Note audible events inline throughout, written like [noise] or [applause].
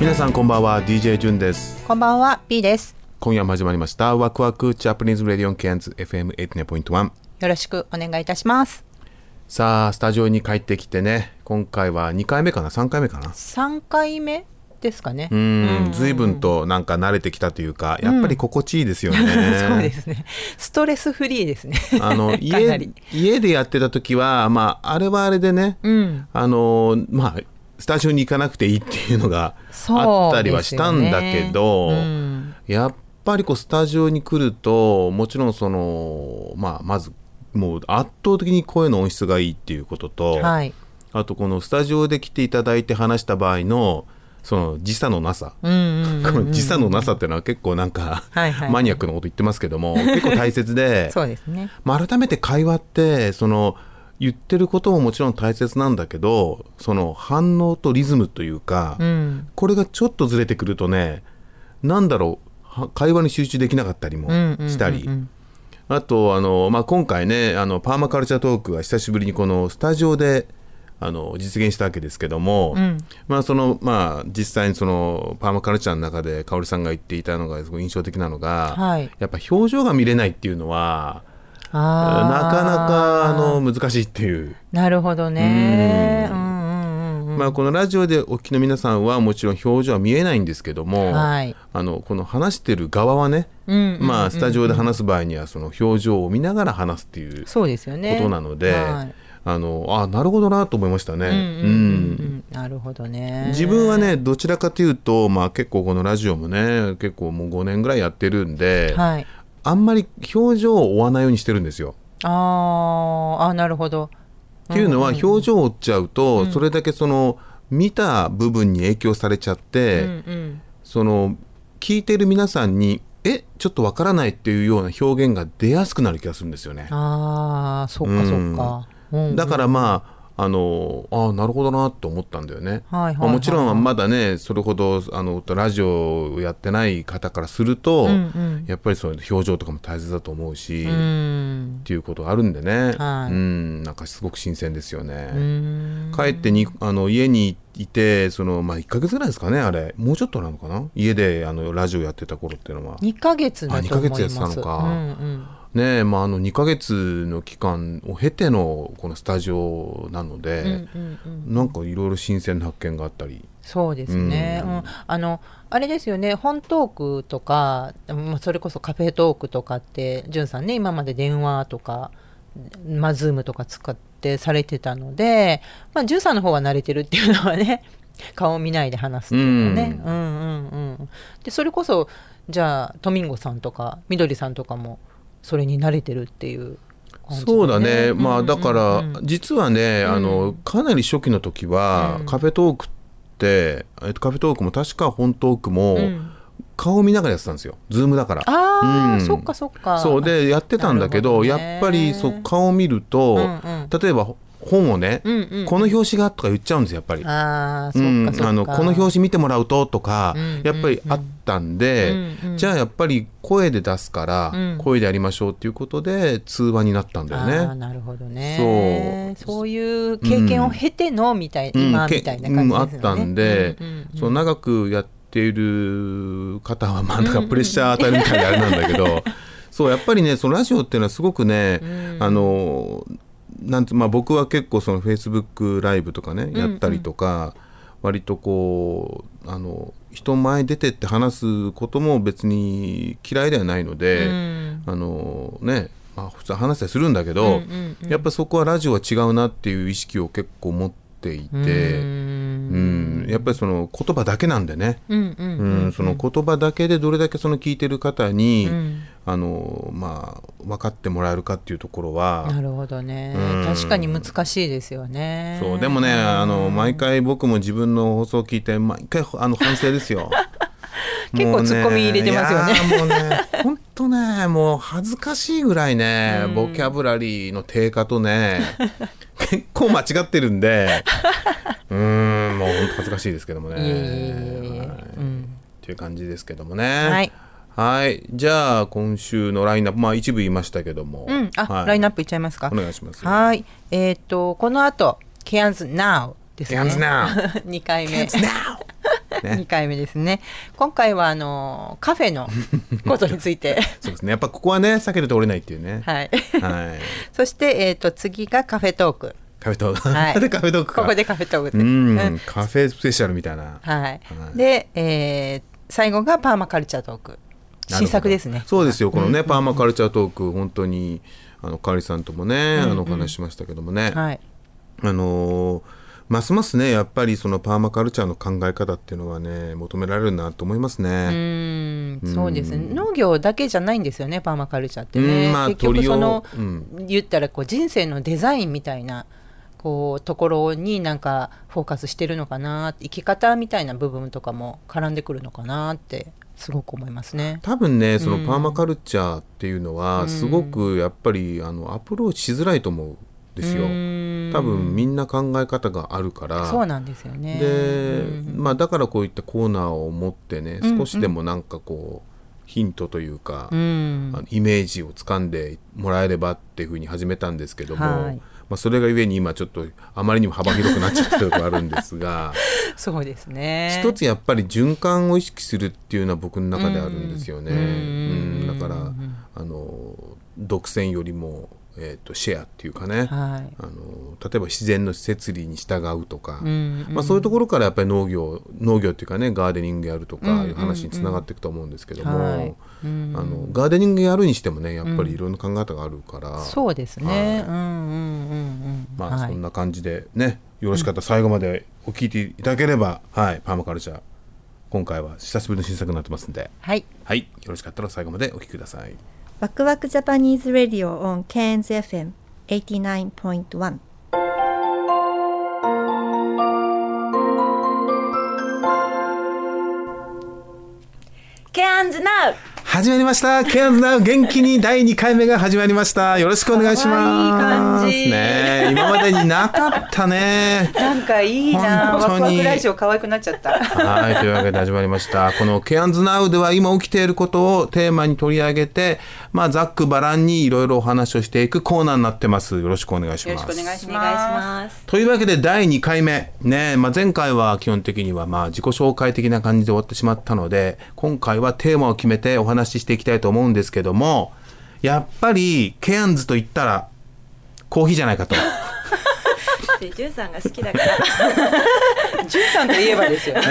皆さんこんばんは DJ ジュンですこんばんは、P です。今夜も始まりましたワクワクジャパニーズ・ラディオン・ケアンズ FM89.1 よろしくお願いいたします。さあスタジオに帰ってきてね今回は2回目かな？3回目かな？3回目ですかね。うーん随分となんか慣れてきたというかやっぱり心地いいですよね、[laughs] そうですね。ストレスフリーですね。[laughs] あの [laughs] 家り家でやってた時はまああれはあれでね、うん。あのまあスタジオに行かなくていいっていうのがあったりはしたんだけど、ね。うん。やっぱりこうスタジオに来るともちろんその、まあ、まずもう圧倒的に声の音質がいいっていうことと、はい。あとこのスタジオで来ていただいて話した場合のその時差のなさ、この時差のなさっていうのは結構なんか、はいはい。マニアックなこと言ってますけども結構大切で [laughs] そうですね。まあ、改めて会話ってその言ってることももちろん大切なんだけどその反応とリズムというか、うん。これがちょっとずれてくるとねなんだろうは会話に集中できなかったりもしたり。あとあの、まあ、今回ねあのパーマカルチャートークは久しぶりにこのスタジオであの実現したわけですけども、んまあそのまあ、実際にそのパーマカルチャーの中で香織さんが言っていたのがすごい印象的なのが、はいやっぱ表情が見れないっていうのはなかなかあの難しいっていう。なるほどね。まあ、このラジオでお聞きの皆さんはもちろん表情は見えないんですけども、はいあのこの話してる側はね、まあ、スタジオで話す場合にはその表情を見ながら話すっていうそうですよね。ことなので、はいあのあなるほどなと思いましたね。うんなるほどね。自分はねどちらかというと、まあ、結構このラジオもね結構もう5年ぐらいやってるんで、はい。あんまり表情を追わないようにしてるんですよ。あーあ、なるほど。っていうのは表情を追っちゃうと、それだけその見た部分に影響されちゃって、うんうん。その聞いてる皆さんにえちょっとわからないっていうような表現が出やすくなる気がするんですよね。ああ、そっかそっか。うんだからまああのあなるほどなと思ったんだよね。はいはいはいまあもちろんまだねそれほどあのラジオをやってない方からすると、うんうんやっぱりそういう表情とかも大切だと思うし、うっん。ていうことがあるんでね、はいうんなんかすごく新鮮ですよね。うん帰ってにあの家にいてその、まあ、1か月ぐらいですかねあれもうちょっとなのかな？家であのラジオやってた頃っていうのは。2ヶ月だと思います。月やってたのかうんうん。ねえまあ、あの2ヶ月の期間を経てのこのスタジオなので、うんうんうん。なんかいろいろ新鮮な発見があったり。そうですね、ううん。んあのあれですよね。本トークとかまあそれこそカフェトークとかってんさんね今まで電話とか、まあ、ズームとか使ってされてたので、まあ、んさんの方は慣れてるっていうのはね [laughs] 顔見ないで話すっていうのはね、うん、うんうんでそれこそじゃあトミンゴさんとかみどりさんとかもそれに慣れてるっていうそうだね、まあうんだから、うん。うん実はね、あのかなり初期の時は、うん。カフェトークって、えっと、カフェトークも確か本トークも、うん。顔見ながらやってたんですよ。ズームだから。ああ、うん。そっかそっか。そう。でやってたんだけどね。やっぱりそう顔を見ると、うんうん。例えば本をね、うんうんこの表紙がとか言っちゃうんですよやっぱり。あうん。あのこの表紙見てもらうととか、うんうんやっぱりあったんで、うんうんじゃあやっぱり声で出すから、うん声でやりましょうっていうことで通話になったんだよね。なるほどね。そうそういう経験を経てのみたい、今けみたいな感じですよね。うんあったんで、うんうんうんそう長くやっている方はまあなんかプレッシャー与えるみたいであれなんだけど、[laughs] そうやっぱりねそのラジオっていうのはすごくね、あのなんてまあ僕は結構そのフェイスブックライブとかねやったりとか、割とこうあの人前出てって話すことも別に嫌いではないので、うん。あのねまあ、普通話したりするんだけど、やっぱそこはラジオは違うなっていう意識を結構持っていて、うん、やっぱりその言葉だけなんでね、うんうんうんその言葉だけでどれだけその聞いてる方に、んあのまあ、分かってもらえるかっていうところはなるほどね。うん。確かに難しいですよね。そうでもねあの毎回僕も自分の放送を聞いて毎回あの反省ですよ。[laughs] 結構ツッコミ入れてますよね。もうね本当ねもう恥ずかしいぐらいね、うん。ボキャブラリーの低下とね [laughs] 結構間違ってるんで [laughs] うーんもう本当恥ずかしいですけどもね。いえいえいえいえ。はい。うん。という感じですけどもね。はい、はい。じゃあ今週のラインナップまあ一部言いましたけども、うん、あ、はい。ラインナップいっちゃいますか。お願いします。はい。えっ、とこの後 Cairns Now ですね。Now [laughs] 2回目。[laughs] ね。2回目ですね。今回はあのカフェの [laughs] ことについて。そうですね。やっぱここはね避けて通れないっていうね。はい。はい。そして、えー、と次がカフェトーク。カフェトーク。はい。でカフェトークか。ここでカフェトーク。でうん、うん。カフェスペシャルみたいな。はい、はい。で、えー最後がパーマカルチャートーク新作ですね。そうですよ。このね、パーマカルチャートーク本当にあのカーリさんともね、あのお話ししましたけどもね、はい。あのーますますねやっぱりそのパーマカルチャーの考え方っていうのはね求められるなと思いますうね。ーん。そうですね。農業だけじゃないんですよねパーマカルチャーってね、うんまあ結局その、うん。言ったらこう人生のデザインみたいなこうところになんかフォーカスしてるのかな生き方みたいな部分とかも絡んでくるのかなってすごく思いますね。多分ねそのパーマカルチャーっていうのはすごくやっぱりあのアプローチしづらいと思うんですよ。多分みんな考え方があるから。そうなんですよね。で、うんまあ、だからこういったコーナーを持ってね少しでもなんかこう、ヒントというか、うん。イメージをつかんでもらえればっていうふうに始めたんですけども、はいまあ、それがゆえに今ちょっとあまりにも幅広くなっちゃってるところあるんですが [laughs] そうですね。一つやっぱり循環を意識するっていうのは僕の中であるんですよね。うんうんだからあの独占よりも、えー、とシェアっていうかね、はい。あの例えば自然の摂理に従うとか、うんまあ、そういうところからやっぱり農業農業っていうかねガーデニングやるとかいう話につながっていくと思うんですけども、あのガーデニングやるにしてもねやっぱりいろんな考え方があるから、そうですね。うんうんうんうん。まあはい。そんな感じでねよろしかったら最後までお聞いていただければ、はい。パーマカルチャー今回は久しぶりの新作になってますんで、はい。はい、よろしかったら最後までお聞きください。ワクワクジャパニーズ・ラディオ on Cairns FM 89.1ケアンズナウ始まりましたケアンズナウ元気に第2回目が始まりましたよろしくお願いしますいい感じね今までになかったねなんかいいな。本当にワクワクラジオ可愛くなっちゃった。はい、というわけで始まりました。このケアンズナウでは今起きていることをテーマに取り上げて、まあざっくばらんにいろいろお話をしていくコーナーになってます。よろしくお願いします。よろしくお願いしますというわけで第2回目ね、まあ、前回は基本的にはまあ自己紹介的な感じで終わってしまったので今回はテーマを決めてお話話ししていきたいと思うんですけどもやっぱりケアンズと言ったらコーヒーじゃないかと。でジュンさんが好きだからす。ジュンさんといえばですよね。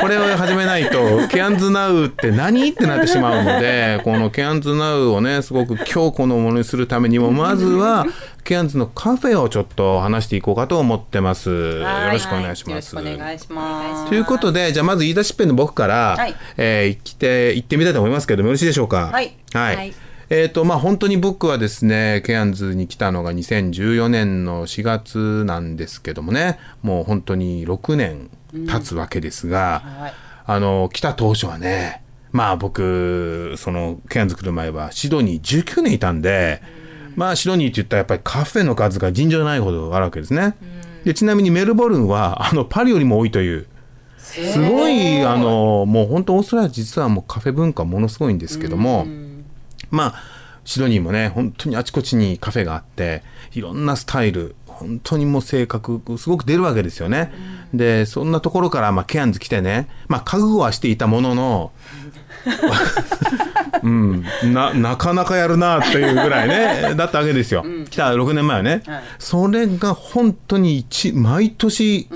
これを始めないと、ケアンズナウって何？ってなってしまうので、[laughs] このケアンズナウをね、すごく強固のものにするためにも、まずは、ケアンズのカフェをちょっと話していこうかと思ってます。よろしくお願いします。よろしくお願いします。ということで、じゃあまず言い出しっぺの僕から、はいえー来て、行ってみたいと思いますけども、よろしいでしょうか？はいはい。はいえっ、と、まあ、本当に僕はですね、ケアンズに来たのが2014年の4月なんですけどもね、もう本当に6年経つわけですが、はいあの、来た当初はね、まあ僕、その、ケアンズ来る前はシドニー19年いたんで、まあシドニーって言ったらやっぱりカフェの数が尋常ないほどあるわけですね。で、ちなみにメルボルンは、あの、パリよりも多いという、すごい、あの、もう本当オーストラリア実はもうカフェ文化ものすごいんですけども、まあ、シドニーもね、本当にあちこちにカフェがあって、いろんなスタイル、本当にもう性格、すごく出るわけですよね。で、そんなところから、まあ、ケアンズ来てね、まあ、覚悟はしていたものの、[laughs] うん、ななかなかやるなというぐらいねだったわけですよ、来た6年前はね、はい。それが本当に一毎年、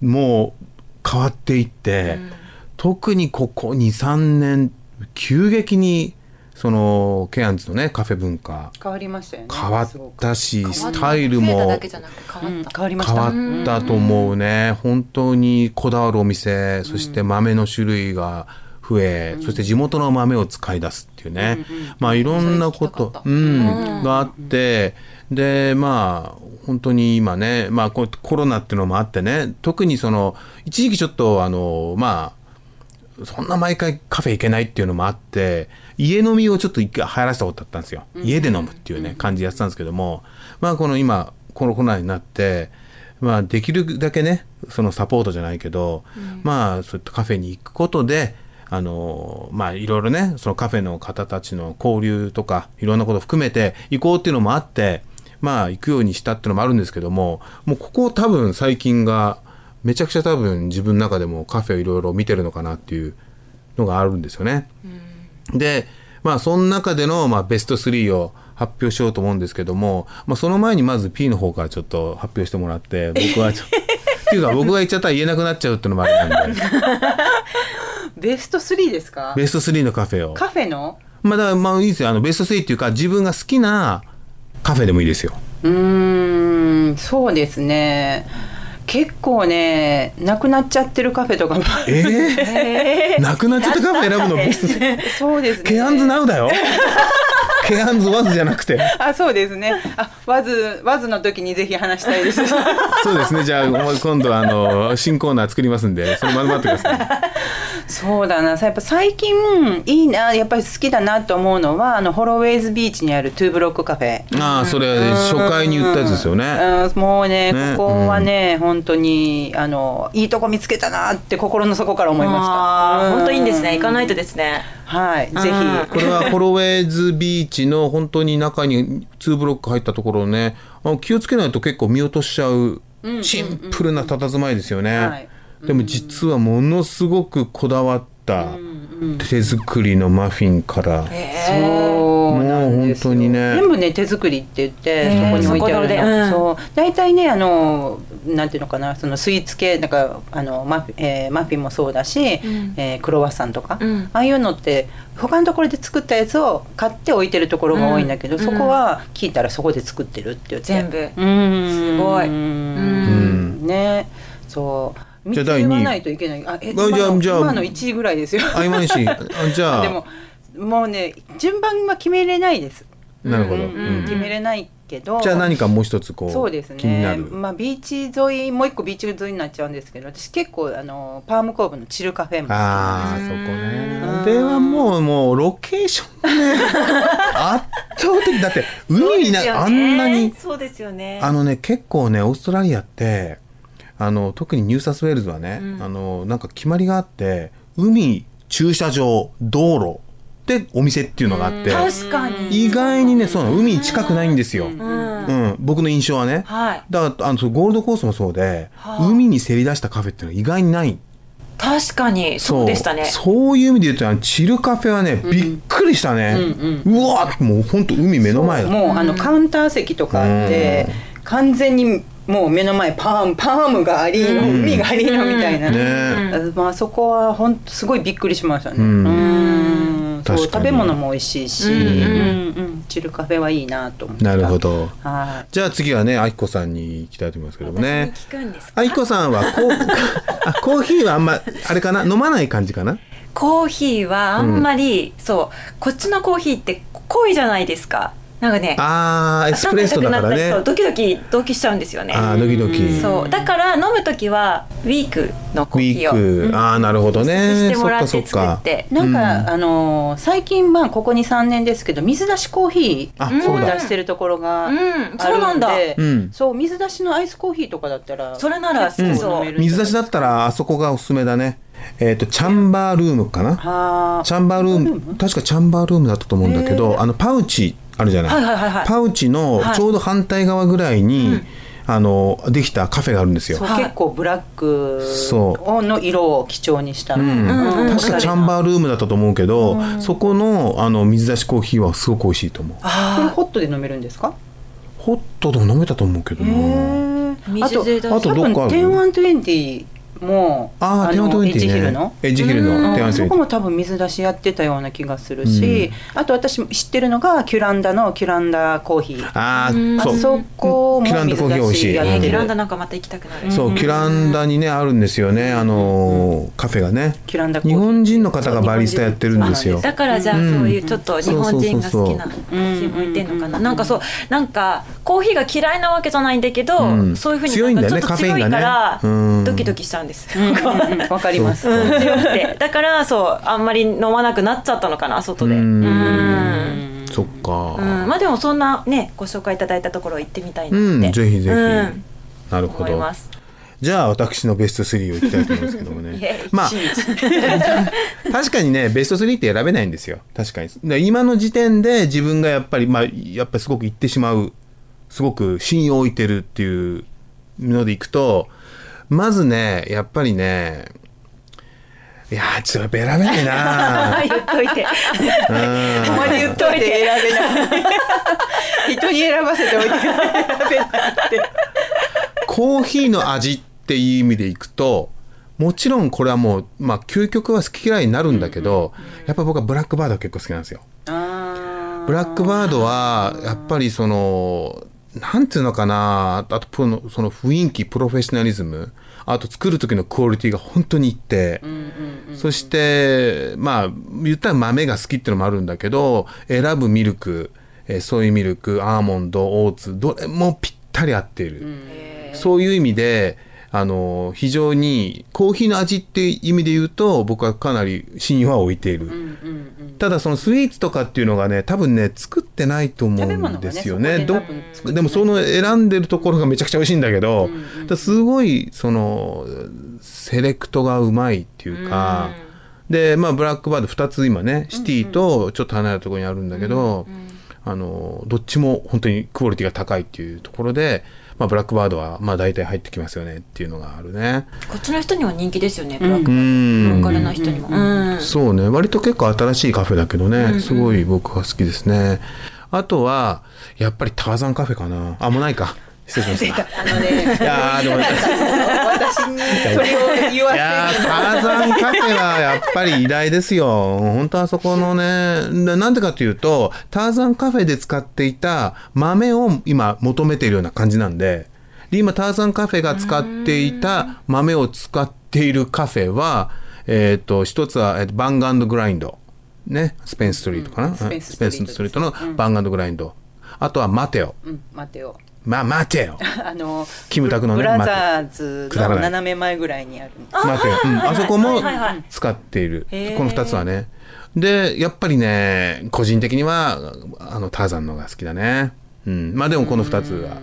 もう変わっていって、特にここ23年急激にそのケアンズのねカフェ文化。変わりましたよね変わったしスタイルも変わった、変わりました。変わったと思うね。本当にこだわるお店そして豆の種類が増え、そして地元の豆を使い出すっていうね、まあいろんなこと、うんがあってでまあ本当に今ね、まあ、こうコロナっていうのもあってね特にその一時期ちょっとあのまあそんな毎回カフェ行けないっていうのもあって家飲みをちょっと一回流行らせたことだったんですよ、家で飲むっていうね感じでやってたんですけども。まあこの今このコロナになってまあできるだけねそのサポートじゃないけど、まあそういったカフェに行くことであのまあいろいろねそのカフェの方たちの交流とかいろんなことを含めて行こうっていうのもあってまあ行くようにしたっていうのもあるんですけどももうここ多分最近がめちゃくちゃ多分自分の中でもカフェをいろいろ見てるのかなっていうのがあるんですよね。でまあその中での、まあ、ベスト3を発表しようと思うんですけども、まあ、その前にまず P の方からちょっと発表してもらって僕はちょっ [laughs] ていうか僕が言っちゃったら言えなくなっちゃうっていうのもあれなんで。ベスト3ですか？ベスト3のカフェを。カフェの？まあだからまあいいですよ。あのベスト3っていうか自分が好きなカフェでもいいですよ。うーんそうですね結構ねなくなっちゃってるカフェとかもえー、なくなっちゃったカフェ選ぶの？ベスト3そうですね。ケアンズ Now だよ。[laughs] ケアンズ Was じゃなくて。あそうですね。あ Was Was の時にぜひ話したいです。[laughs] そうですね。じゃあ今度あの新コーナー作りますんでそれまで待ってくださいそうだな。さやっぱ最近いいなやっぱり好きだなと思うのはあのホロウェイズビーチにあるトゥーブロックカフェ。ああそれ初回に言ったやつですよね。うん、もうねねここはね、本当にあのいいとこ見つけたなって心の底から思いました。本当いいんですね。行かないと。とですね。はい、ぜうん。これはホロウェイズビーチの本当に中に2ブロック入ったところね。気をつけないと結構見落としちゃう。シンプルな佇まいですよね、はいでも実はものすごくこだわった手作りのマフィンから、ひ、そうもう本当にね。全部ね手作りって言って、そこに置いてあるそこでうんの。そう。大体ねあのなんていうのかなそのスイーツ系なんかあのマフィ,、えーマフィンもそうだし、えークロワッサンとか、うん。ああいうのって他のところで作ったやつを買って置いてるところが多いんだけど、うん。そこは聞いたらそこで作ってるって言って。全部。うん。すごい。うん。ね。そう。3つじゃあ第二位言わないといけない。あえじゃあじゃあ今の1位ぐらいですよ。あ今西あじゃあ。[laughs] でももうね順番は決めれないです、なるほど、うんうん決めれないけど。じゃあ何かもう一つこうそうです気になる、ねまあビーチ沿いもう一個ビーチ沿いになっちゃうんですけど私結構あのパームコーブのチルカフェも好きああそこうん。ね。あれはもうもうロケーションがね [laughs] 圧倒的。だって海にな、あんなにそうですよね。あのね結構ねオーストラリアってあの特にニューサウスウェールズはね、あのなんか決まりがあって海駐車場道路でお店っていうのがあって、確かに。意外にねそうなの。海に近くないんですよ、うん。うん。僕の印象はね、はい。だからあのゴールドコーストもそうで、はあ海にせり出したカフェっていうのは意外にない。確かに。そう。でしたね。そういう意味で言うとあのチルカフェはね、びっくりしたね、うわもう本当海目の前だもうあのカウンター席とかあって完全にもう目の前パームパームがありの、うん。海がありのみたいな、ね。あまあそこは本当すごいびっくりしましたね。うん。うん。そう食べ物も美味しいし、うん。うん。うん。チルカフェはいいなと思って。なるほ。ど。はじゃあ次はねあきこさんに行きたいと思いますけどもねあきこさんはコー [laughs] あコーヒーはあんまあれかな？飲まない感じかな？コーヒーはあんまり、そう。こっちのコーヒーって濃いじゃないですかなんかねあーエスプレッソだからね。ドキドキドキしちゃうんですよね。あードキドキ。そう。だから飲む時はウィークのコウィーヒーをーク。ああなるほどね。そってもらってかそっか。作って。い。なんか、あのー最近まあここに3年ですけど水出しコーヒあーをそうだ。出してるところがあうん。るんで、そうなんだ。うん。そう水出しのアイスコーヒーとかだったらそれならそう結構飲める水出しだったらあそこがおすすめだね。えっ、とチャンバールームかな。はあチャンバールーム。確かチャンバールームだったと思うんだけどあのパウチあるじゃない,、はいはいはいはい。パウチのちょうど反対側ぐらいに、あのできたカフェがあるんですよ。そう、結構ブラックその色を基調にした、うん。うん。確かチャンバールームだったと思うけど、そこのあの水出しコーヒーはすごく美味しいと思う。これホットで飲めるんですか？ホットでも飲めたと思うけどな。あとあとどっかある10-120もあーテーマのエッ20ね。ジヒルの？エッジヒルのうん。テーマ20そこも多分水出しやってたような気がするし、あと私知ってるのがキュランダのキュランダコーヒー。あうん。あそこもキュランダコーヒー美味しい。水出しやってる。えーキュランダなんかまた行きたくなる。そうキュランダにねあるんですよね。あのーカフェがね。キュランダコーヒー。日本人の方がバリスタやってるんですよ。だからじゃあうん。そういうちょっと日本人が好きなそうそうそうそう。向いてんのかな。なんかそうなんかコーヒーが嫌いなわけじゃないんだけど、うん。そういうふうに強いんだよね。なんかちょっと強いからカフェインがね。うん。ドキドキしちゃうんです、うんうんうんわかります。うん。強くて。だからそうあんまり飲まなくなっちゃったのかな外で。ううん。んそっか。うん。まあでもそんなねご紹介いただいたところ行ってみたいなって、うんぜひぜひ。うん。なるほど。じゃあ私のベスト3をいきたいと思いますけどもね。[laughs] イまあ [laughs] 確かにねベスト3って選べないんですよ。確かに。で今の時点で自分がやっぱりまあやっぱりすごく言ってしまうすごく信用を置いてるっていうのでいくとまずねやっぱりねいやーちょっとやっぱ選べないな。[laughs] 言っといて。うん。言っといて選べない人に選ばせておいて。選べないってコーヒーの味っていう意味でいくともちろんこれはもうまあ究極は好き嫌いになるんだけど、やっぱ僕はブラックバードは結構好きなんですよ。あブラックバードはやっぱりそのなんていうのかな。あとプロのその雰囲気プロフェッショナリズム。あと作る時のクオリティが本当にいって、そしてまあ言ったら豆が好きっていうのもあるんだけど選ぶミルクえーソイミルクアーモンドオーツどれもぴったり合っている、そういう意味であの非常にコーヒーの味っていう意味で言うと僕はかなり信用は置いている。ただそのスイーツとかっていうのがね多分ね作ってないと思うんですよね。ねそこでもその選んでるところがめちゃくちゃ美味しいんだけど、だからすごいそのセレクトがうまいっていうか、でまあブラックバード2つ今ねシティとちょっと離れたところにあるんだけど、あのどっちも本当にクオリティが高いっていうところで、まあ、ブラックバードはまあ大体入ってきますよねっていうのがあるね。こっちの人には人気ですよねブラックうロんーカルな人にも、うん。そうね。割と結構新しいカフェだけどね、すごい僕は好きですね。あとはやっぱりターザンカフェかな。あもうないか。失礼しました。あのね。[laughs] いやーでも私にそれを言わいやーせターザンカフェはやっぱり偉大ですよ。本当あそこのねななんでかというとターザンカフェで使っていた豆を今求めているような感じなんでで今ターザンカフェが使っていた豆を使っているカフェはえっ、と一つは、えーとバンガンドグラインド。ねスペンストリートかな、スペンスペンストリートのバンガンドグラインド、あとはマテオ。うん待てよまあマテオあのキムタクのねブラザーズの斜め前ぐらいにある待てよ、うん、あそこも使っている、この2つはね。でやっぱりね個人的にはあのターザンの方が好きだね、うん、まあでもこの2つは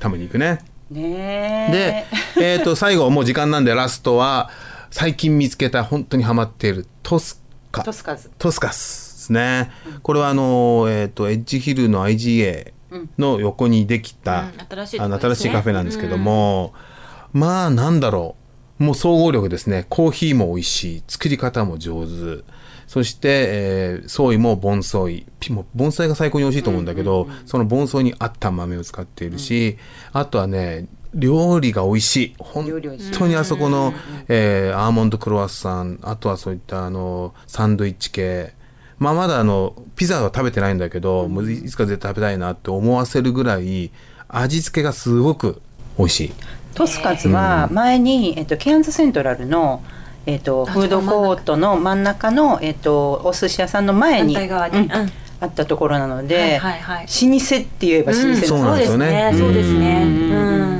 たまに行くね。ねでえ、[laughs] えー、と最後もう時間なんでラストは最近見つけた本当にハマっているトスカ。トスカズ。トスカスですね、これはあの、えー、とエッジヒルの IGA の横にできた、うん新しいあの新しいカフェなんですけども、まあなんだろう。もう総合力ですね。コーヒーも美味しい。作り方も上手。そして、えー、ソイもボンソイ。ピもうボンソイが最高に美味しいと思うんだけど、そのボンソイに合った豆を使っているし、あとはね料理が美味しい。本当にあそこの、えーアーモンドクロワッサン。あとはそういったあのサンドイッチ系まあまだあのピザは食べてないんだけど、もういつか絶対食べたいなって思わせるぐらい味付けがすごく美味しい。トスカズは前に、えっと、ケアンズセントラルの、えっと、フードコートの真ん中の、えっと、お寿司屋さんの前に、反対側に。うん。うん。あったところなので、はいはいはい。老舗って言えば老舗うん。のそうなんですよね。そうですね。うん。う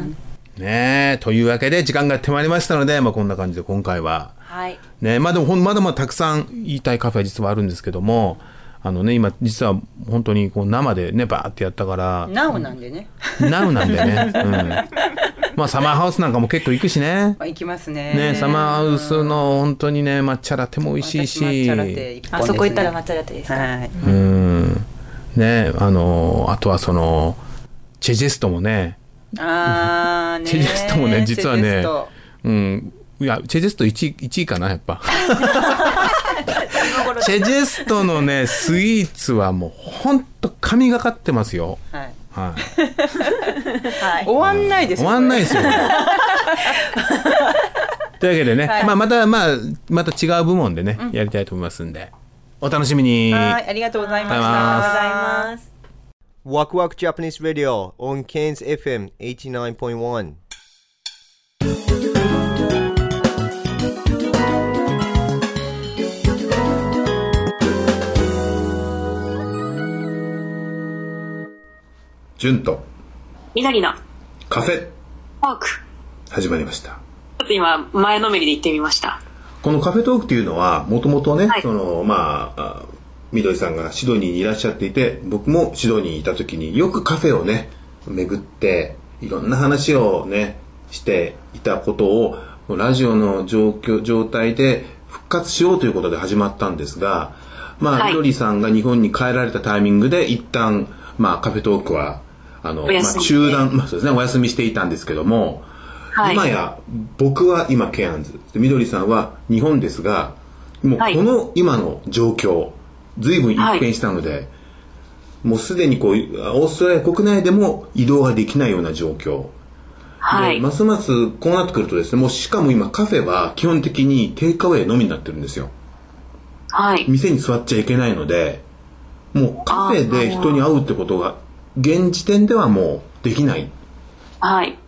ん。ねえ。というわけで時間がやってまいりましたので、まあ、こんな感じで今回ははい。ねまあでもほんまだまだたくさん言いたいカフェは実はあるんですけどもあのね今実は本当にこう生でねバーってやったからナウなんでね、ナウなんでね、うん、まあサマーハウスなんかも結構行くしね。まあ、行きますね。ねサマーハウスの本当にね抹茶ラテも美味しいし。私抹茶ラテ一本あそこ行ったら抹茶ラテですか、ねはい。うん。ねあのあとはそのチェジェストもね。あーねチェジェストもね実はねうんいやチェジェスト 1, 1位かなやっぱ。[laughs] チェジェストのねスイーツはもうほんと神がかってますよ。はい。はい。終わんないですよ終わんないですよ。[laughs] というわけでね、まあ、またまあまた違う部門でね、やりたいと思いますんでお楽しみに。はい、ありがとうございました。ありがとうございます。Waku Waku Japanese Radio on Cairns FM 89.1. 順と。緑の。カフェ。トーク。始まりました。ちょっと今、前のめりで行ってみました。このカフェトークっていうのはもともとね、はい。そのまああみどりさんがシドニーにいらっしゃっていて僕もシドニーにいた時によくカフェをね巡っていろんな話をねしていたことをラジオの状況状態で復活しようということで始まったんですがまあ、はい。みどりさんが日本に帰られたタイミングで一旦まあカフェトークはあの、まあ、中断、まあ、そうですね。お休みしていたんですけども、はい。今や僕は今ケアンズ。でみどりさんは日本ですがもうはい。この今の状況随分一変したので、もうすでにこうオーストラリア国内でも移動ができないような状況、はい。でますますこうなってくるとですねもうしかも今カフェは基本的にテイクアウェイのみになってるんですよ。はい。店に座っちゃいけないのでもうカフェで人に会うってことが現時点ではもうできない。はい。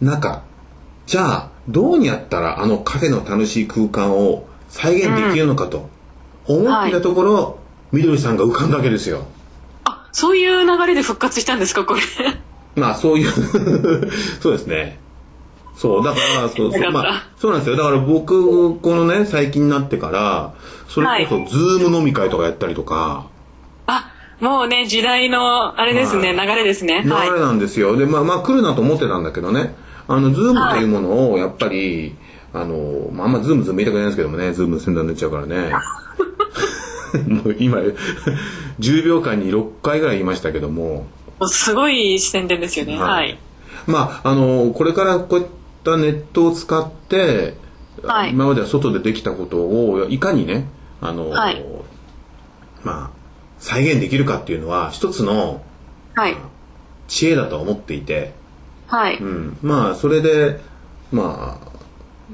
中。じゃあどうやったらあのカフェの楽しい空間を再現できるのかと思っていたところ、みどりさんが浮かんだわけですよ。あ、そういう流れで復活したんですか、これ。まあそういう [laughs] そうですね。そうだからそうそう,、まあ、そうなんですよ。だから僕このね最近になってからそれこそズーム飲み会とかやったりとか、あ、もうね、時代の、あれですね、は流れですね。流はい。れなんですよ、でまあまあ来るなと思ってたんだけどね。あのズームというものをやっぱり、あのまああんまズームズーム言いたくないんですけどもねズームで宣伝になっちゃうからね。[laughs] もう今10秒間に6回ぐらい言いましたけども。すごい宣伝ですよね。はい。はい。まああのこれからこういったネットを使って、はい。今までは外でできたことをいかにねあの、はい。まあ再現できるかっていうのは一つのはい。知恵だと思っていて、はい。うん、まあそれでまあ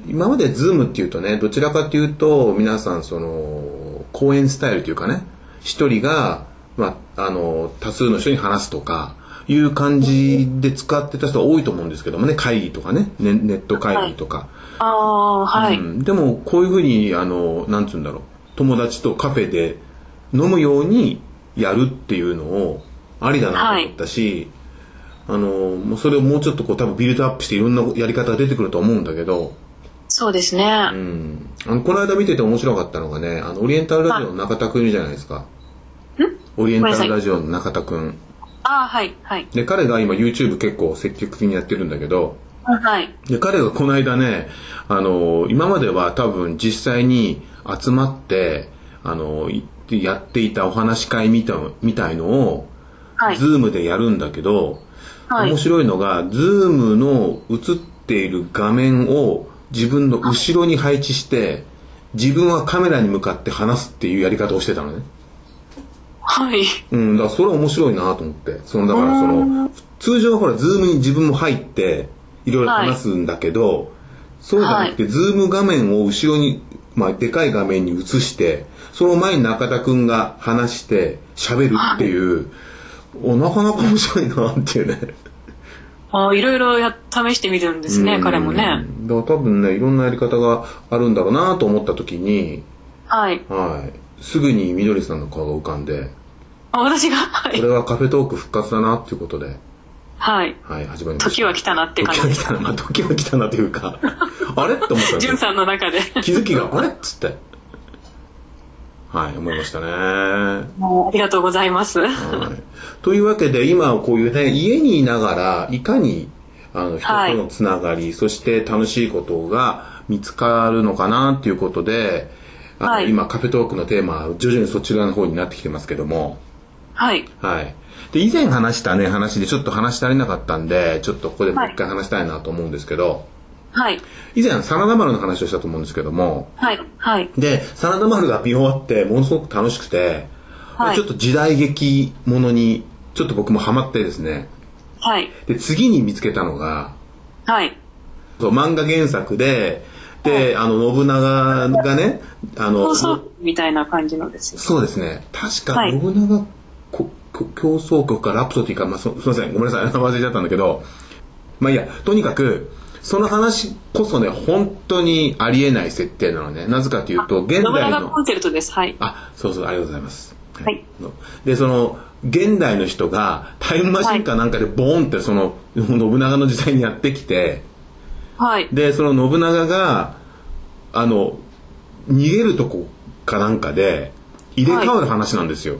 今までズームっていうとねどちらかというと皆さんその講演スタイルというかね一人が、まあ、あの多数の人に話すとかいう感じで使ってた人が多いと思うんですけどもね会議とかねネネット会議とか、ああ、はい。うんでもこういうふうにあのなんつうんだろう友達とカフェで飲むようにやるっていうのをありだなと思ったし、あのもうそれをもうちょっとこう多分ビルドアップしていろんなやり方が出てくると思うんだけど、そうですね。うん、あのこの間見てて面白かったのがねあのオリエンタルラジオの中田くんいるじゃないですか。オリエンタルラジオの中田くん。ああ、はい。はい。で彼が今 YouTube 結構積極的にやってるんだけど、はい。で彼がこの間ねあの今までは多分実際に集まってあのいやっていたお話し会みたみたいのを、はいズームでやるんだけど、はい面白いのがズームの映っている画面を自分の後ろに配置して自分はカメラに向かって話すっていうやり方をしてたのね。はい。うん、だからそれは面白いなと思って。そのだからその、通常はほら、ズームに自分も入って、いろいろ話すんだけど、そうじゃなくて、ズーム画面を後ろに、まあ、でかい画面に映して、その前に中田くんが話して、喋るっていう、お、なかなか面白いなっていうね。ああ、いろいろや、試してみるんですね、彼もね。うん。だ多分ね、いろんなやり方があるんだろうなと思った時に、はい。はい。すぐにみどりさんの顔が浮かんで、あ、私が、はい。これはカフェトーク復活だなっていうことで、はい。はい、始まりました。時は来たなって感じ。時は来たな、まあ、時は来たなというか、[laughs] あれ？って思ったんですよジュンさんの中で。気づきが、あれ？っつって。はい、思いましたね。ありがとうございます。い。というわけで、今はこういうね、家にいながら、いかに、あの、人とのつながり、そして楽しいことが見つかるのかなっていうことで、あのはい今、カフェトークのテーマ、徐々にそちらの方になってきてますけども、はい。はい。で、以前話したね、話でちょっと話し足りなかったんで、ちょっとここでもう一回話したいなと思うんですけど、はい。以前、真田丸の話をしたと思うんですけども、はい。はい。で、真田丸が見終わって、ものすごく楽しくて、はいちょっと時代劇ものに、ちょっと僕もハマってですね、はい。で、次に見つけたのが、はい。そう漫画原作で、であの信長がねあのみたいな感じのですよ。そうですね確かはい信長競争曲かラプソディか、まあ、すすみませんごめんなさい忘れちゃったんだけどまあいいやとにかくその話こそね本当にありえない設定なのねなぜかというと現信代の長コンセルトです。はい。あそうそうありがとうございますはい。でその現代の人がタイムマシンかなんかでボーンってその信長の時代にやってきてはい。でその信長があの逃げるとこかなんかで入れ替わる話なんですよ、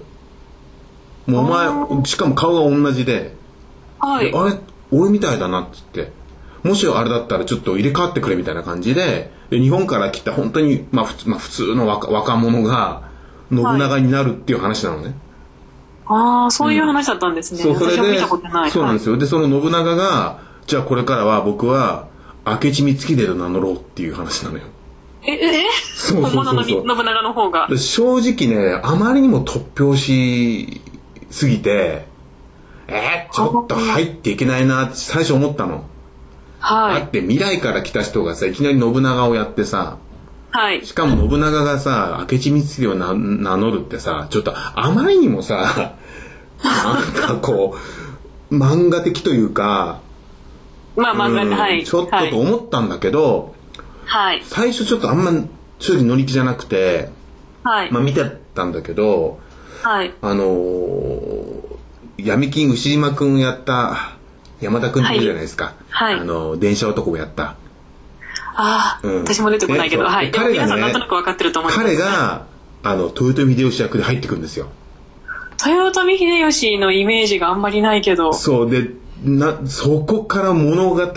もうお前しかも顔が同じで,はいで、。あれ？俺みたいだなっつってもしあれだったらちょっと入れ替わってくれみたいな感じでで日本から来た本当に、まあ、普通まあ普通の若若者が信長になるっていう話なのね、ああ、そういう話だったんですね。そうそれ私は見でたことない。そうなんですよ。でその信長がじゃあこれからは僕は明智光秀と名乗ろうっていう話なのよ。え、え、え？そうそうそうそう。信長の方が。で正直ねあまりにも突拍子すぎてえー、ちょっと入っていけないなって最初思ったの、はい。だって未来から来た人がさいきなり信長をやってさはい。しかも信長がさ明智光秀を名名乗るってさちょっとあまりにもさ [laughs] なんかこう漫画的というかまあ漫画はい。ちょっとはい。と思ったんだけど、はい。最初ちょっとあんま正直乗り気じゃなくて、はい。まあ見てたんだけどはい。あのー闇金牛島くんやった山田くんっているじゃないですか、はいはい。あの電車男をやった。ああ、うん。私も出てこないけど、はい。彼がね皆さんなんとなく分かってると思います。彼があの豊臣秀吉役で入ってくるんですよ。豊臣秀吉のイメージがあんまりないけど。そう。でなそこから物語が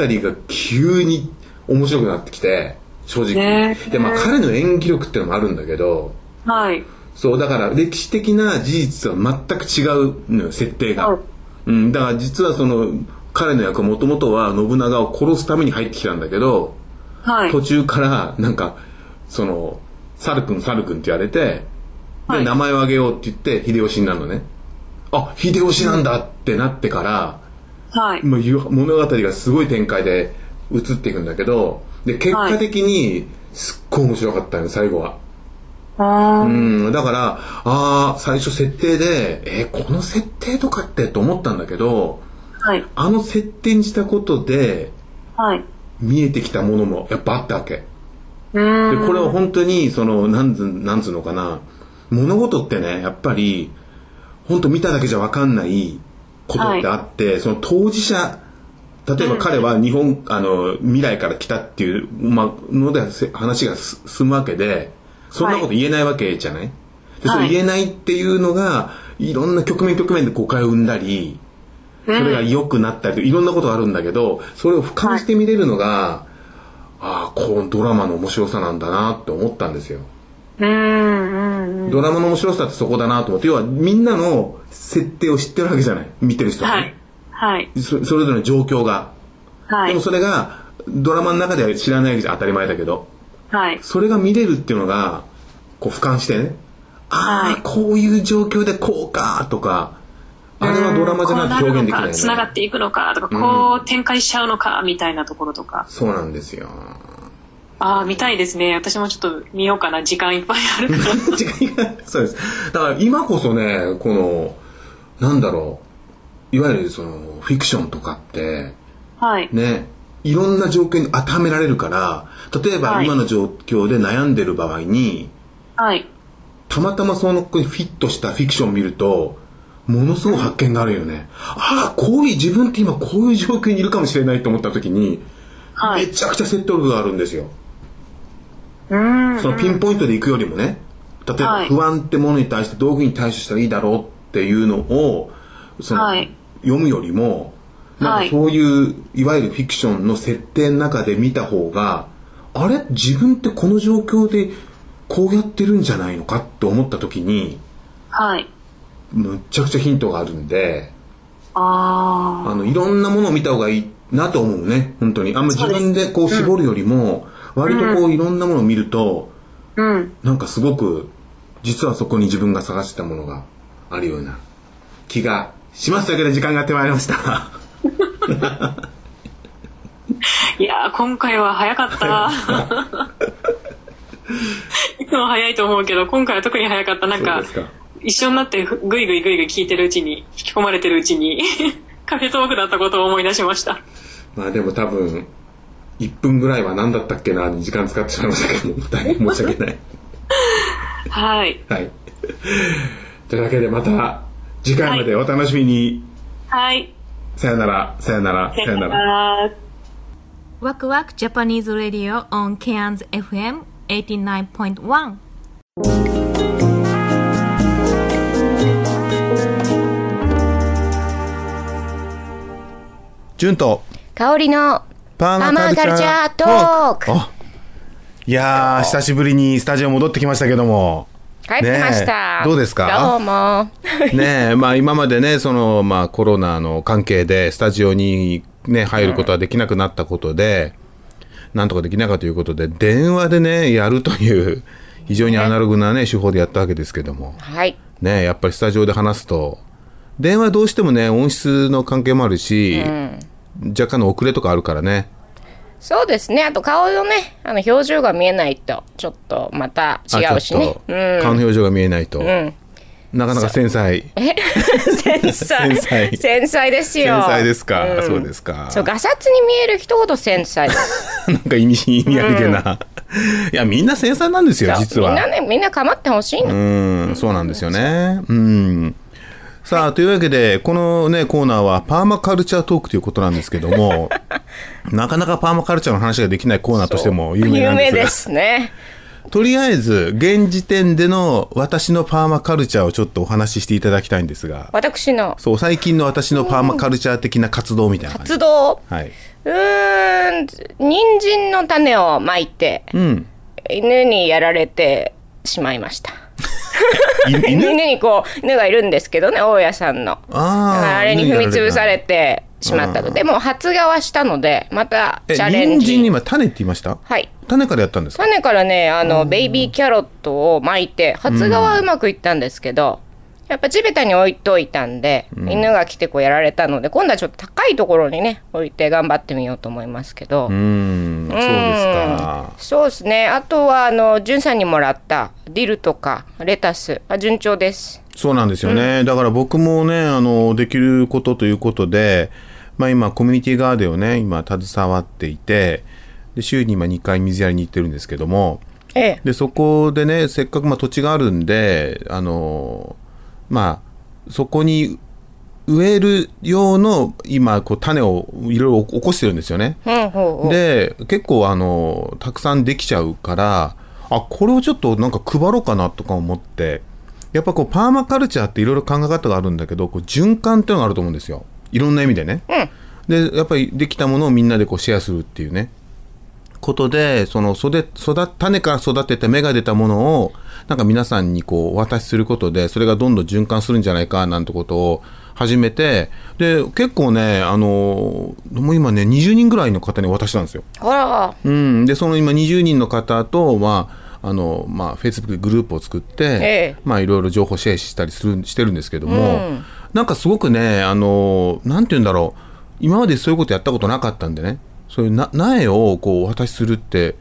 急に面白くなってきて正直、ね。でまあ彼の演技力っていうのもあるんだけど。はい。そうだから歴史的な事実は全く違うのよ設定が、はい。うん、だから実はその彼の役はもともとは信長を殺すために入ってきたんだけど、はい。途中からなんかその「猿くん猿くん」って言われて、はいで名前を挙げようって言って秀吉になるのねあ秀吉なんだってなってから、はい。もうゆ物語がすごい展開で移っていくんだけどで結果的にすっごい面白かったの最後は。あうん、だから、ああ、最初設定で、えーこの設定とかってと思ったんだけど、あ。はい。あの設定にしたことで、はい。見えてきたものもやっぱあったわけ。で、これは本当に、その、なんつ、なんつうのかな、物事ってね、やっぱり、本当見ただけじゃわかんないことってあって、その当事者、例えば彼は日本、あの、未来から来たっていう、まあ、のでせ話がす進むわけで、そんなこと言えないわけじゃない、でそはい。れ言えないっていうのが、いろんな局面局面で誤解を生んだり、それが良くなったりといろんなことがあるんだけど、それを俯瞰して見れるのが、ああ、このドラマの面白さなんだなって思ったんですよ。うーん。うんうん。ドラマの面白さってそこだなと思って、要はみんなの設定を知ってるわけじゃない。見てる人ははいね。。はい。そそれぞれの状況が。はいでも。それがドラマの中では知らないわけじゃ当たり前だけど、はい。それが見れるっていうのが、こう俯瞰してね、ああ、はいこういう状況でこうかとか、あれはドラマじゃなくて表現できないよね。つながっていくのかとか、こう展開しちゃうのかみたいなところとか。そうなんですよ。ああ、見たいですね。私もちょっと見ようかな。時間いっぱいあるから。[laughs] 違いがそうです。だから今こそね、この、なんだろう、いわゆるその、フィクションとかって、はい。ね、いろんな状況に当てはめられるから、例えばはい今の状況で悩んでる場合に、はい。たまたまそのフィットしたフィクションを見ると、ものすごい発見があるよね。ああ、こういう、自分って今こういう状況にいるかもしれないと思った時に、はい。めちゃくちゃ説得力があるんですよ。そのピンポイントで行くよりもね、例えばはい不安ってものに対してどういうふうに対処したらいいだろうっていうのを、その、はい読むよりも、なんはいかそういう、いわゆるフィクションの設定の中で見た方が、あれ？自分ってこの状況でこうやってるんじゃないのかって思った時に、はい。むっちゃくちゃヒントがあるんで、ああの、いろんなものを見た方がいいなと思うね、本当に。あんま自分でこう絞るよりも、割とこういろんなものを見ると、あ。うん。なんかすごく、実はそこに自分が探してたものがあるような気がしますというわけで時間がやってまいりました。いやー、今回は早かった。[laughs] いつも早いと思うけど、今回は特に早かった。なんか、一緒になってぐいぐいぐいぐい聞いてるうちに、引き込まれてるうちに、[laughs] カフェトークだったことを思い出しました。まあでも多分、1分ぐらいは何だったっけなに時間使ってしまいましたけど、大変申し訳ない。はい。はい。というわけでまた次回までお楽しみに。はい。さよなら、さよなら、さよなら。ら。ワクワク Japanese Radio on Cairns FM 89.1純と。香りのパーマカルチャートーク。あいやー久しぶりにスタジオ戻ってきましたけども。帰ってました、ねえどうですか？どうも。ねえまあ今までねそのまあコロナの関係でスタジオにね入ることはできなくなったことで、なんとかできなかったということで電話でねやるという非常にアナログなね手法でやったわけですけども。はい。ねやっぱりスタジオで話すと電話どうしてもね音質の関係もあるし、若干の遅れとかあるからね。そうですね。あと顔のねあの表情が見えないとちょっとまた違うしね。あちょっと顔の表情が見えないと、ん。なかなか繊細。[laughs] 繊細。繊細。繊細ですよ。繊細ですか、うん。そうですか。そうガサツに見える人ほど繊細。[laughs] なんか意味意味ありげな、いやみんな繊細なんですよ実は。みんなねみんな構ってほしいの、うんそうなんですよね。うんさあ、というわけでこのねコーナーはパーマカルチャートークということなんですけども [laughs] なかなかパーマカルチャーの話ができないコーナーとしても有名有なんです。が名ですね。とりあえず現時点での私のパーマカルチャーをちょっとお話ししていただきたいんですが私の。そう最近の私のパーマカルチャー的な活動みたいな感じ。活動。はい、うーん人参の種をまいてうん、犬にやられてしまいました。い犬 [laughs] 犬？にこう犬がいるんですけどね大家さんの。あーあれに踏み潰され犬てしまったのでもう発芽はしたのでまたえチャレン人参今種って言いました？はい。種からやったんですか？種からねあのベイビーキャロットを巻いて発芽はうまくいったんですけど、やっぱ地べたに置いといたんで、犬が来てこうやられたので今度はちょっと高いところにね置いて頑張ってみようと思いますけど、うーんそうですか。そうですね。あとはあのんさんにもらったディルとかレタス。あ順調です。そうなんですよね、だから僕もねあのできることということで、まあ、今コミュニティガーデンをね今携わっていてで週に今2回水やりに行ってるんですけどもええ。でそこでねせっかくまあ土地があるんであのまあそこに植える用の今こう種をいろいろ起こしてるんですよね。うんほうほうで結構あのたくさんできちゃうからあこれをちょっとなんか配ろうかなとか思ってやっぱこうパーマカルチャーっていろいろ考え方があるんだけどこう循環っていうのがあると思うんですよいろんな意味でね。でやっぱりできたものをみんなでこうシェアするっていうねことでその育育種から育てて芽が出たものをなんか皆さんにこうお渡しすることでそれがどんどん循環するんじゃないかなんてことを始めてで結構ねあのもう今ね20人ぐらいの方に渡したんですよ。ほら。うん、でその今20人の方とまああのまあ、フェイスブックでグループを作って、ええ。まあいろいろ情報シェアしたりするしてるんですけども、うん。なんかすごくねあのなんて言うんだろう。今までそういうことやったことなかったんでねそういうな苗をこうお渡しするって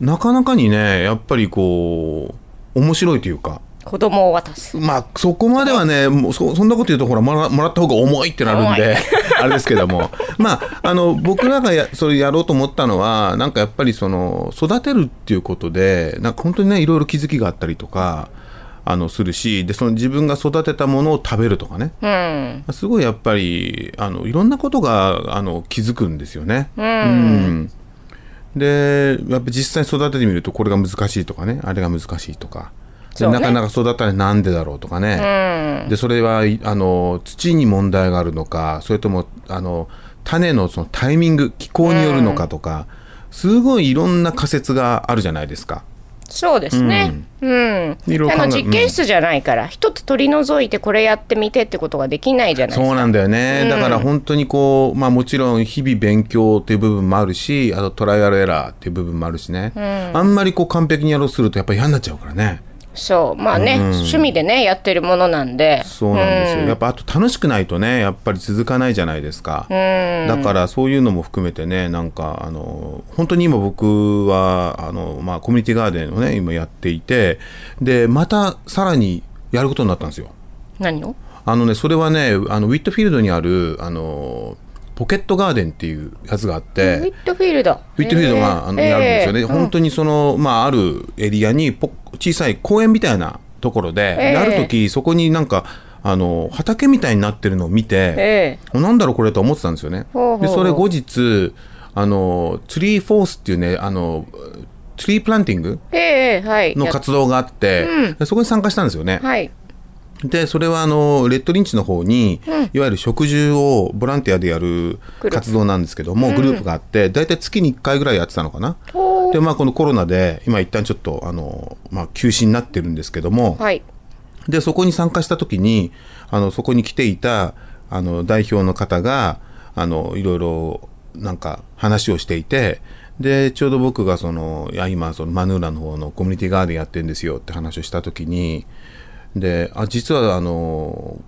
なかなかにねやっぱりこう面白いというか。子供を渡す。まあそこまではねもうそそんなこと言うとほらもらもらった方が重いってなるんで [laughs] あれですけども。まああの僕らがやそれやろうと思ったのはなんかやっぱりその育てるっていうことでなんか本当にねいろいろ気づきがあったりとかあのするしでその自分が育てたものを食べるとかね。うん。すごいやっぱりあのいろんなことがあの気づくんですよね。うん。うん。でやっぱ実際に育ててみるとこれが難しいとかね。あれが難しいとか。ね。なかなか育たないなんでだろうとかね、うん。でそれはいあの土に問題があるのかそれともあの種のそのタイミング気候によるのかとか、すごいいろんな仮説があるじゃないですか。そうですね。うん。いろいろ考えあの実験室じゃないから、一つ取り除いてこれやってみてってことができないじゃないですか。そうなんだよね、うん。だから本当にこう、まあ、もちろん日々勉強っていう部分もあるしあとトライアルエラーっていう部分もあるしね、うん。あんまりこう完璧にやろうとするとやっぱり嫌になっちゃうからねそうまあね、うん。趣味でねやってるものなんで。そうなんですよ、うん。やっぱあと楽しくないとねやっぱり続かないじゃないですか、うん。だからそういうのも含めてねなんかあの本当に今僕はあの、まあ、コミュニティガーデンをね今やっていてでまたさらにやることになったんですよ。何を？あのねそれはねあのウィットフィールドにあるあのポケットガーデンっていうやつがあって、ウィットフィールド。ウィットフィールドがあの、えーあるんですよね、えー本当にその、まあ、あるエリアにポ小さい公園みたいなところで、えーである時そこになんかあの畑みたいになってるのを見て、えなんだろうこれと思ってたんですよね。ほうほうでそれ後日あのツリーフォースっていうねあのツリープランティングえええはい。の活動があって、うんでそこに参加したんですよね。はいでそれはあのレッドリンチの方に、うん。いわゆる植樹をボランティアでやる活動なんですけども、うん。グループがあって大体月に1回ぐらいやってたのかな。でまあこのコロナで今一旦ちょっとあの、まあ、休止になってるんですけども、はい。でそこに参加した時にあのそこに来ていたあの代表の方があのいろいろなんか話をしていてでちょうど僕がそのいや今そのマヌーラの方のコミュニティガーデンやってるんですよって話をした時にであ実はあの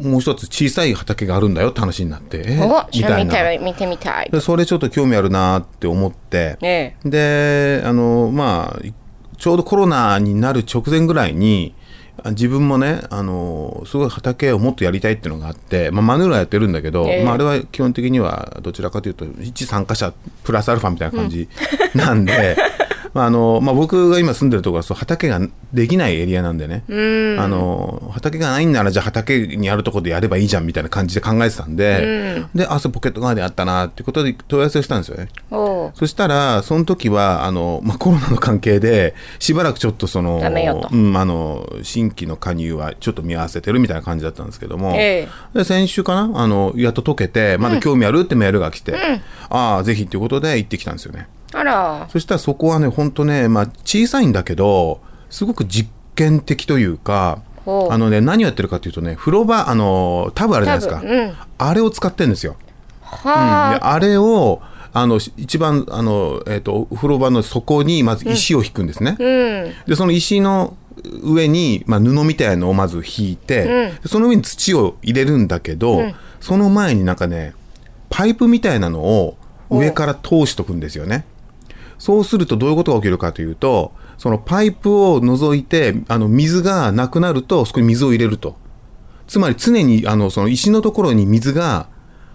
もう一つ小さい畑があるんだよって話になってえおじゃあ見なたい。見てみたい。でそれちょっと興味あるなって思って、えであのまあちょうどコロナになる直前ぐらいにあ自分もねあのすごい畑をもっとやりたいっていうのがあって、まあ、マヌーラやってるんだけど、ええ。まあ、あれは基本的にはどちらかというと一参加者プラスアルファみたいな感じなんで、[laughs] まああのまあ、僕が今住んでるところはそう畑ができないエリアなんでね、うん。あの畑がないんならじゃあ畑にあるところでやればいいじゃんみたいな感じで考えてたんで、であそうポケットガーデンあったなってことで問い合わせをしたんですよね。そしたら、その時は、あの、まあ、コロナの関係で、しばらくちょっとその、うん、あの、新規の加入はちょっと見合わせてるみたいな感じだったんですけども、えで先週かな？あの、やっと解けて、まだ興味ある？ってメールが来て、ああ、ぜひっていうことで行ってきたんですよね。あら。そしたらそこはね、本当ね、まあ、小さいんだけど、すごく実験的というか、ほう。あのね、何をやってるかというとね、風呂場、あの、タブあるじゃないですか。うん。あれを使ってるんですよ。うん、はあ、であれをあのし一番あの、えー、とお風呂場の底にまず石を引くんですね、うん。でその石の上に、まあ、布みたいのをまず引いて、でその上に土を入れるんだけど、その前になんかねパイプみたいなのを上から通しとくんですよねそうするとどういうことが起きるかというとそのパイプを除いてあの水がなくなるとそこに水を入れると。つまり常にあのその石のところに水が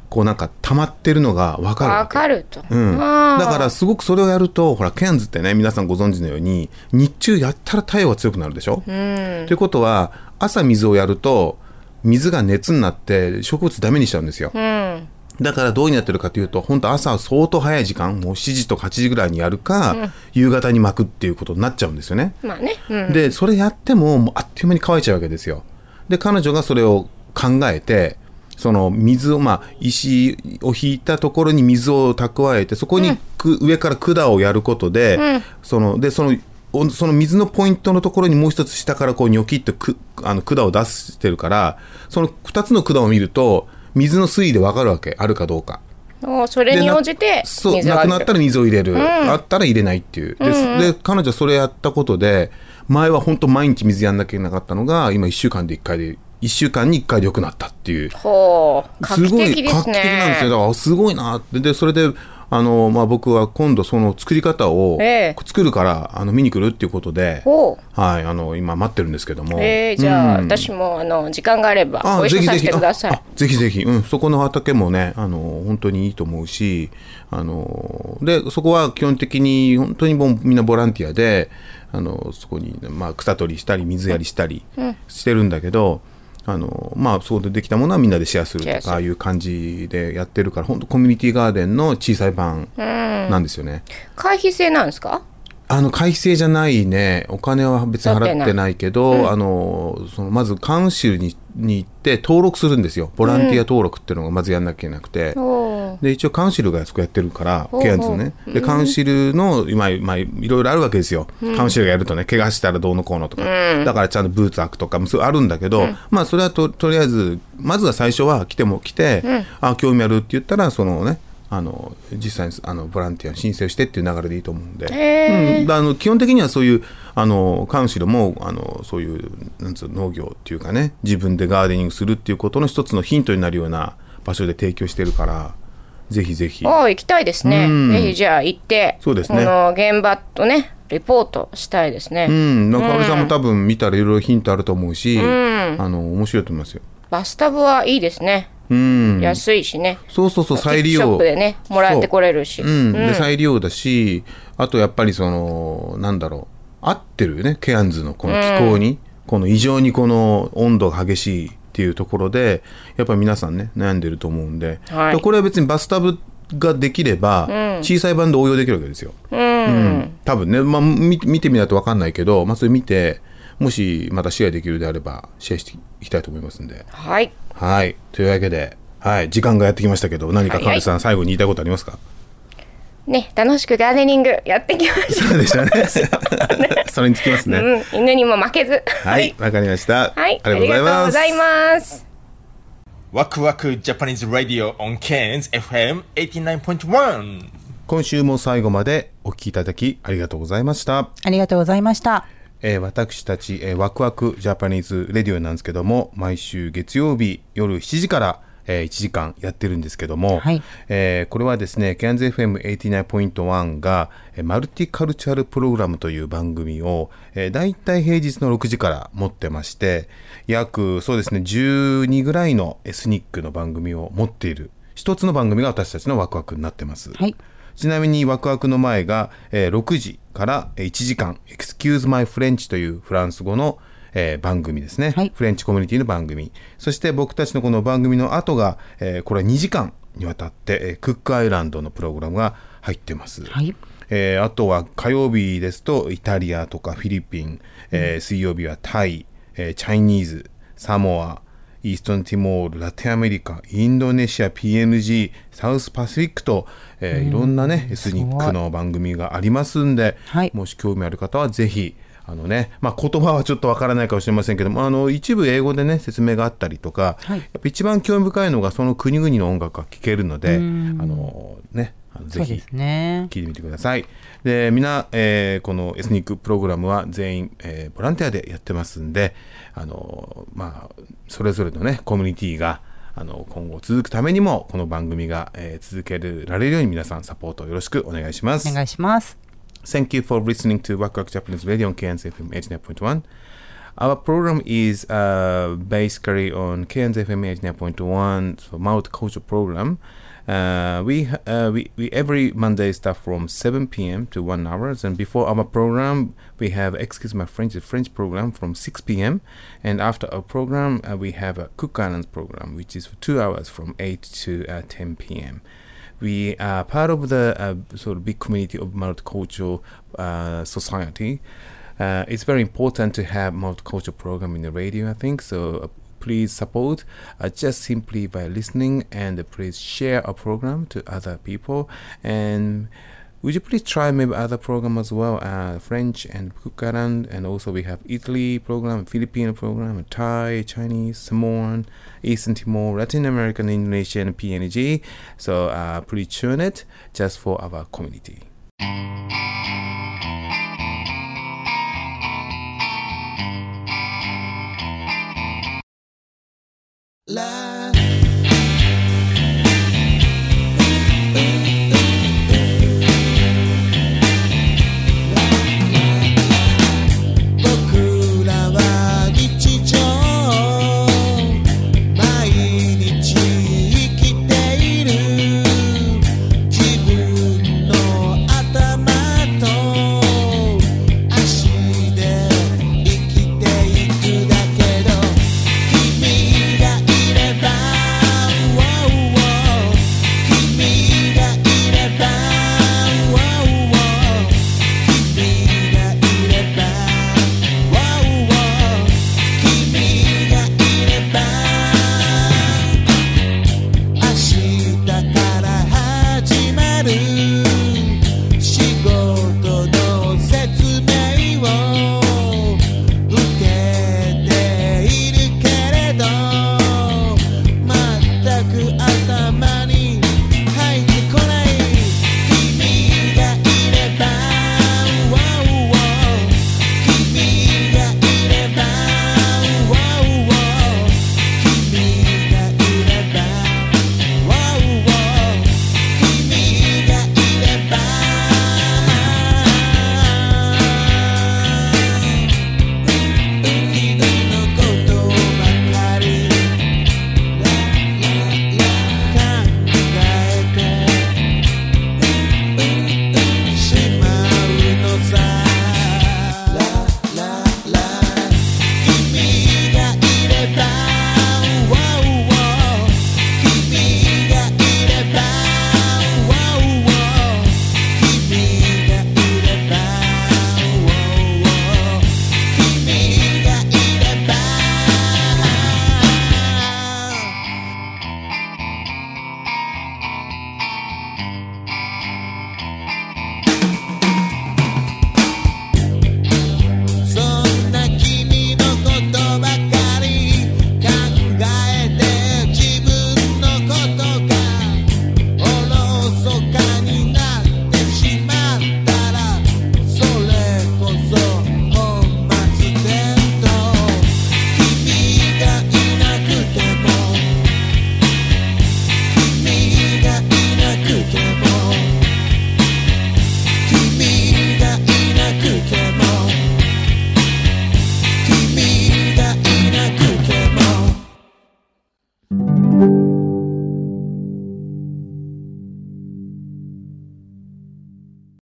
こうなんか溜まってるのが分かるわかると、うん、だからすごくそれをやるとほらケアンズってね皆さんご存知のように日中やったら太陽が強くなるでしょ、うん。ということは朝水をやると水が熱になって植物ダメにしちゃうんですよ、うんだからどういうにやってるかというと本当朝相当早い時間もう7時とか8時ぐらいにやるか、夕方に巻くっていうことになっちゃうんですよね、まあね、うん、でそれやってももうあっという間に乾いちゃうわけですよ。で彼女がそれを考えてその水をまあ石を引いたところに水を蓄えてそこにく、上から管をやることで、うん。そのでそのおその水のポイントのところにもう一つ下からこうニョキッとくあの管を出してるからその2つの管を見ると水の水位で分かるわけあるかどうか。おそれに応じてそうなくなったら水を入れる、ん。あったら入れないっていう。で,、で彼女それやったことで前は本当毎日水やんなきゃいけなかったのが今1週間で1回で1週間に1回で良くなったっていう。すごい画期的なんですよ。だねからすごいなって。でそれであの、まあ、僕は今度その作り方をええ。作るからあの見に来るっていうことで、ほはい、あの今待ってるんですけども、うえー、じゃあ、うん私もあの時間があればあご一緒させてください。ぜひぜひ、うん、そこの畑もねあの本当にいいと思うしあのでそこは基本的に本当にもうみんなボランティアであのそこに、まあ、草取りしたり水やりしたりしてるんだけど、あのまあ、そこでできたものはみんなでシェアするとかいう感じでやってるから本当コミュニティガーデンの小さい版なんですよね。会費制なんですか？あの会費制じゃないねお金は別に払ってないけど、あのそのまずカウンシルにに行って登録するんですよ。ボランティア登録っていうのがまずやんなきゃいけなくて、おで一応カウンシルがそこやってるからケアンズのね。でカウンシルの今、まあ、いろいろあるわけですよ、カウンシルがやるとね怪我したらどうのこうのとか、だからちゃんとブーツ履くとかもそうあるんだけど、まあそれはととりあえずまずは最初は来ても来て、あ興味あるって言ったらそのねあの実際にあのボランティアの申請をしてっていう流れでいいと思うんで、へー。うん、あの基本的にはそういうあのカウンシルもあのそういうなんつうの農業っていうかね自分でガーデニングするっていうことの一つのヒントになるような場所で提供してるからぜひぜひ。お行きたいですね。うん。ぜひじゃあ行ってそうですね。この現場とねレポートしたいですね、うん、中森さんも多分見たらいろいろヒントあると思うし、ん。あの面白いと思いますよ。バスタブはいいですね、うん、安いしね。そうそうそう再利用。ショップでねもらってこれるし。そううん。で再利用だしあとやっぱりそのなんだろう合ってるよねケアンズのこの気候に、この異常にこの温度が激しいっていうところでやっぱり皆さんね悩んでると思うんで、はい。でこれは別にバスタブができれば、小さい版で応用できるわけですよ。うん。多分ね、まあ、見見てみないと分かんないけど、まあ、それ見てもしまたシェアできるであればシェアしていきたいと思いますんで。はいはい。というわけで、はい。時間がやってきましたけど、何かはいカメさん、最後に言いたいことありますか？ね楽しくガーデニング [laughs] やってきましたそうでしたね。[laughs] それにつきますね。うん、犬にも負けずはい。わかりました。はい、ありがとうございます。ワクワクジャパニーズラディオ on Cairns FM 89.1今週も最後までお聞きいただきありがとうございました。ありがとうございました。えー私たち、えーワクワクジャパニーズレディオなんですけども毎週月曜日夜7時から、えー1時間やってるんですけども、はいえーこれはですね CANZFM89.1 が、えーマルティカルチャルプログラムという番組を、えー、大体平日の6時から持ってまして約そうですね12ぐらいのエスニックの番組を持っている一つの番組が私たちのワクワクになってます。はい。ちなみにワクワクの前が、えー6時からえー1時間「Excuse My French」というフランス語の、えー番組ですね、はい。フレンチコミュニティの番組。そして僕たちのこの番組の後が、えーこれは2時間にわたって、えークックアイランドのプログラムが入ってます、はい。えーあとは火曜日ですとイタリアとかフィリピン、えー水曜日はタイ、えーチャイニーズサモアイーストンティモールラテンアメリカインドネシア PNG サウスパシフィックと、えーいろんなねエスニックの番組がありますんで、はい。もし興味ある方はぜひあのねまあ、言葉はちょっとわからないかもしれませんけどもあの一部英語でね説明があったりとか、はい。やっぱ一番興味深いのがその国々の音楽が聴けるのであのねぜひ。聞いてみてください。で、みんな、えーこのエスニックプログラムは全員、えーボランティアでやってますんで、あの、まあ、それぞれのね、コミュニティが、あの、今後続くためにも、この番組が、えー続けられるように皆さんサポートよろしくお願いします。お願いします。Thank you for listening to Waku Japanese Radio on KNZFM 89.1. Our program is uh, basically on KNZFM 89.1 so multicultural program. Uh, we, uh, we we every Monday start from 7 p.m. to 1 hours, and before our program we have excuse my French the French program from 6 p.m. and after our program uh, we have a Cook Islands program which is for two hours from 8 to uh, 10 p.m we are part of the uh, sort of big community of multicultural uh, society. Uh, it's very important to have multicultural program in the radio, I think. So please support uh, just simply by listening and please share our program to other people and. Would you please try maybe other program as well, uh, French and Kukaran, and also we have Italy program, Filipino program, Thai, Chinese, Samoan, Eastern Timor, Latin American, Indonesian, PNG. So uh, please tune it just for our community. love.